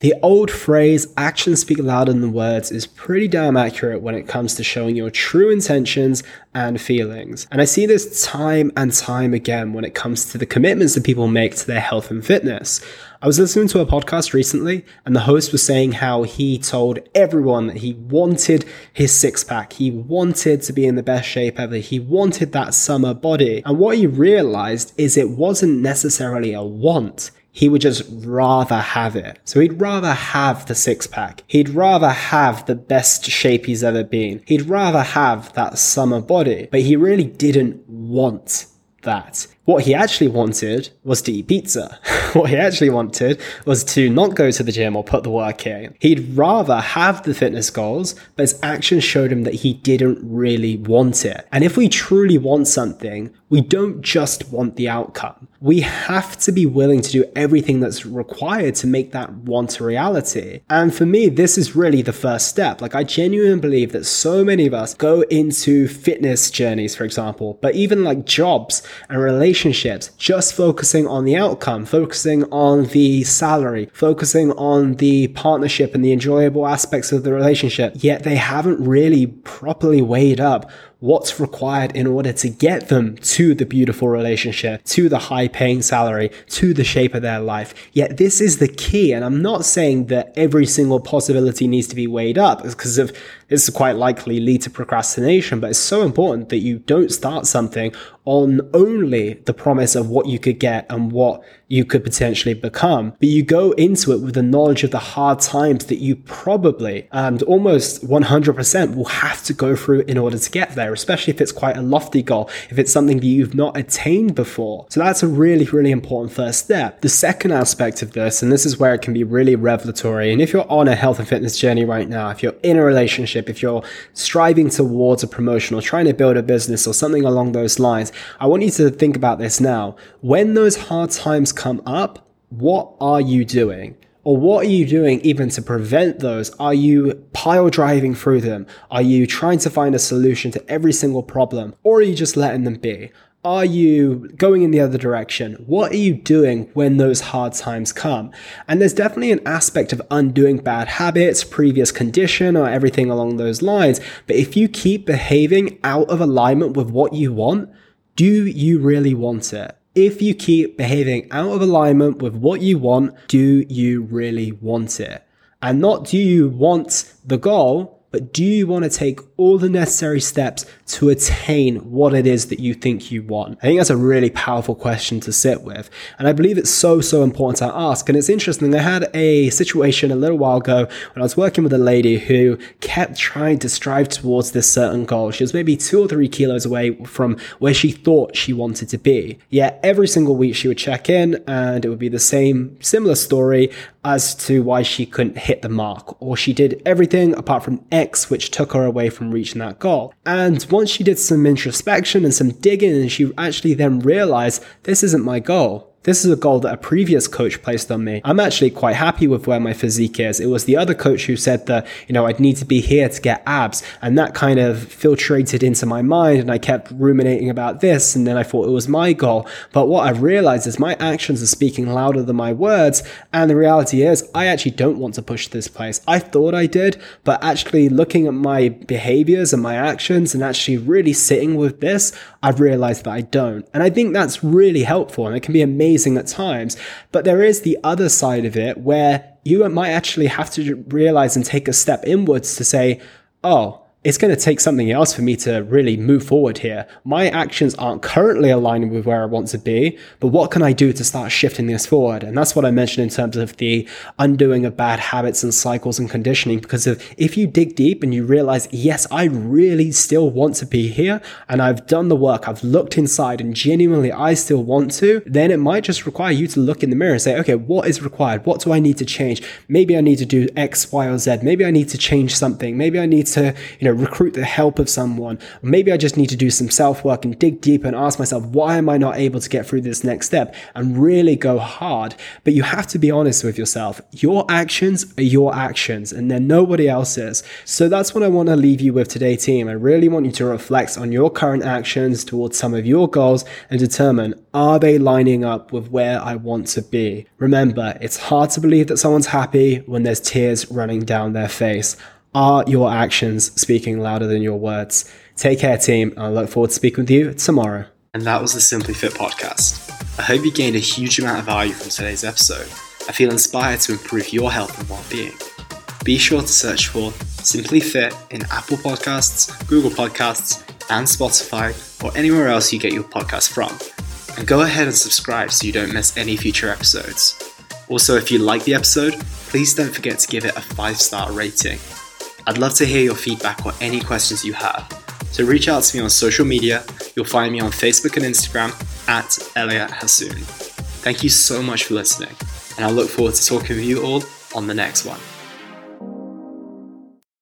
The old phrase, actions speak louder than words, is pretty damn accurate when it comes to showing your true intentions and feelings. And I see this time and time again when it comes to the commitments that people make to their health and fitness. I was listening to a podcast recently, and the host was saying how he told everyone that he wanted his six pack. He wanted to be in the best shape ever. He wanted that summer body. And what he realized is it wasn't necessarily a want he would just rather have it. So he'd rather have the six pack. He'd rather have the best shape he's ever been. He'd rather have that summer body, but he really didn't want that. What he actually wanted was to eat pizza. what he actually wanted was to not go to the gym or put the work in. He'd rather have the fitness goals, but his actions showed him that he didn't really want it. And if we truly want something, we don't just want the outcome. We have to be willing to do everything that's required to make that want a reality. And for me, this is really the first step. Like, I genuinely believe that so many of us go into fitness journeys, for example, but even like jobs and relationships, just focusing on the outcome, focusing on the salary, focusing on the partnership and the enjoyable aspects of the relationship, yet they haven't really properly weighed up what's required in order to get them to the beautiful relationship, to the high paying salary, to the shape of their life. Yet this is the key. And I'm not saying that every single possibility needs to be weighed up because of this is quite likely lead to procrastination, but it's so important that you don't start something on only the promise of what you could get and what you could potentially become, but you go into it with the knowledge of the hard times that you probably and almost 100% will have to go through in order to get there, especially if it's quite a lofty goal, if it's something that you've not attained before. So that's a really, really important first step. The second aspect of this, and this is where it can be really revelatory, and if you're on a health and fitness journey right now, if you're in a relationship, if you're striving towards a promotion or trying to build a business or something along those lines, I want you to think about this now. When those hard times come up, what are you doing? Or what are you doing even to prevent those? Are you pile driving through them? Are you trying to find a solution to every single problem? Or are you just letting them be? Are you going in the other direction? What are you doing when those hard times come? And there's definitely an aspect of undoing bad habits, previous condition, or everything along those lines. But if you keep behaving out of alignment with what you want, do you really want it? If you keep behaving out of alignment with what you want, do you really want it? And not do you want the goal, but do you want to take all the necessary steps to attain what it is that you think you want? I think that's a really powerful question to sit with. And I believe it's so, so important to ask. And it's interesting. I had a situation a little while ago when I was working with a lady who kept trying to strive towards this certain goal. She was maybe two or three kilos away from where she thought she wanted to be. Yet every single week she would check in and it would be the same, similar story as to why she couldn't hit the mark or she did everything apart from X, which took her away from reaching that goal. And once she did some introspection and some digging, and she actually then realized this isn't my goal. This is a goal that a previous coach placed on me. I'm actually quite happy with where my physique is. It was the other coach who said that, you know, I'd need to be here to get abs. And that kind of filtrated into my mind. And I kept ruminating about this. And then I thought it was my goal. But what I've realized is my actions are speaking louder than my words. And the reality is, I actually don't want to push this place. I thought I did, but actually looking at my behaviors and my actions and actually really sitting with this, I've realized that I don't. And I think that's really helpful. And it can be amazing amazing at times. But there is the other side of it where you might actually have to realize and take a step inwards to say, oh, it's going to take something else for me to really move forward here. My actions aren't currently aligning with where I want to be, but what can I do to start shifting this forward? And that's what I mentioned in terms of the undoing of bad habits and cycles and conditioning. Because if, if you dig deep and you realize, yes, I really still want to be here and I've done the work, I've looked inside and genuinely I still want to, then it might just require you to look in the mirror and say, okay, what is required? What do I need to change? Maybe I need to do X, Y, or Z. Maybe I need to change something. Maybe I need to, you know, know, recruit the help of someone. Maybe I just need to do some self work and dig deeper and ask myself, why am I not able to get through this next step and really go hard? But you have to be honest with yourself. Your actions are your actions and they're nobody else's. So that's what I want to leave you with today, team. I really want you to reflect on your current actions towards some of your goals and determine, are they lining up with where I want to be? Remember, it's hard to believe that someone's happy when there's tears running down their face. Are your actions speaking louder than your words? Take care, team. I look forward to speaking with you tomorrow. And that was the Simply Fit podcast. I hope you gained a huge amount of value from today's episode. I feel inspired to improve your health and well being. Be sure to search for Simply Fit in Apple Podcasts, Google Podcasts, and Spotify, or anywhere else you get your podcast from. And go ahead and subscribe so you don't miss any future episodes. Also, if you like the episode, please don't forget to give it a 5 star rating. I'd love to hear your feedback or any questions you have. So reach out to me on social media. You'll find me on Facebook and Instagram at Elliot Hasoon. Thank you so much for listening, and I look forward to talking with you all on the next one.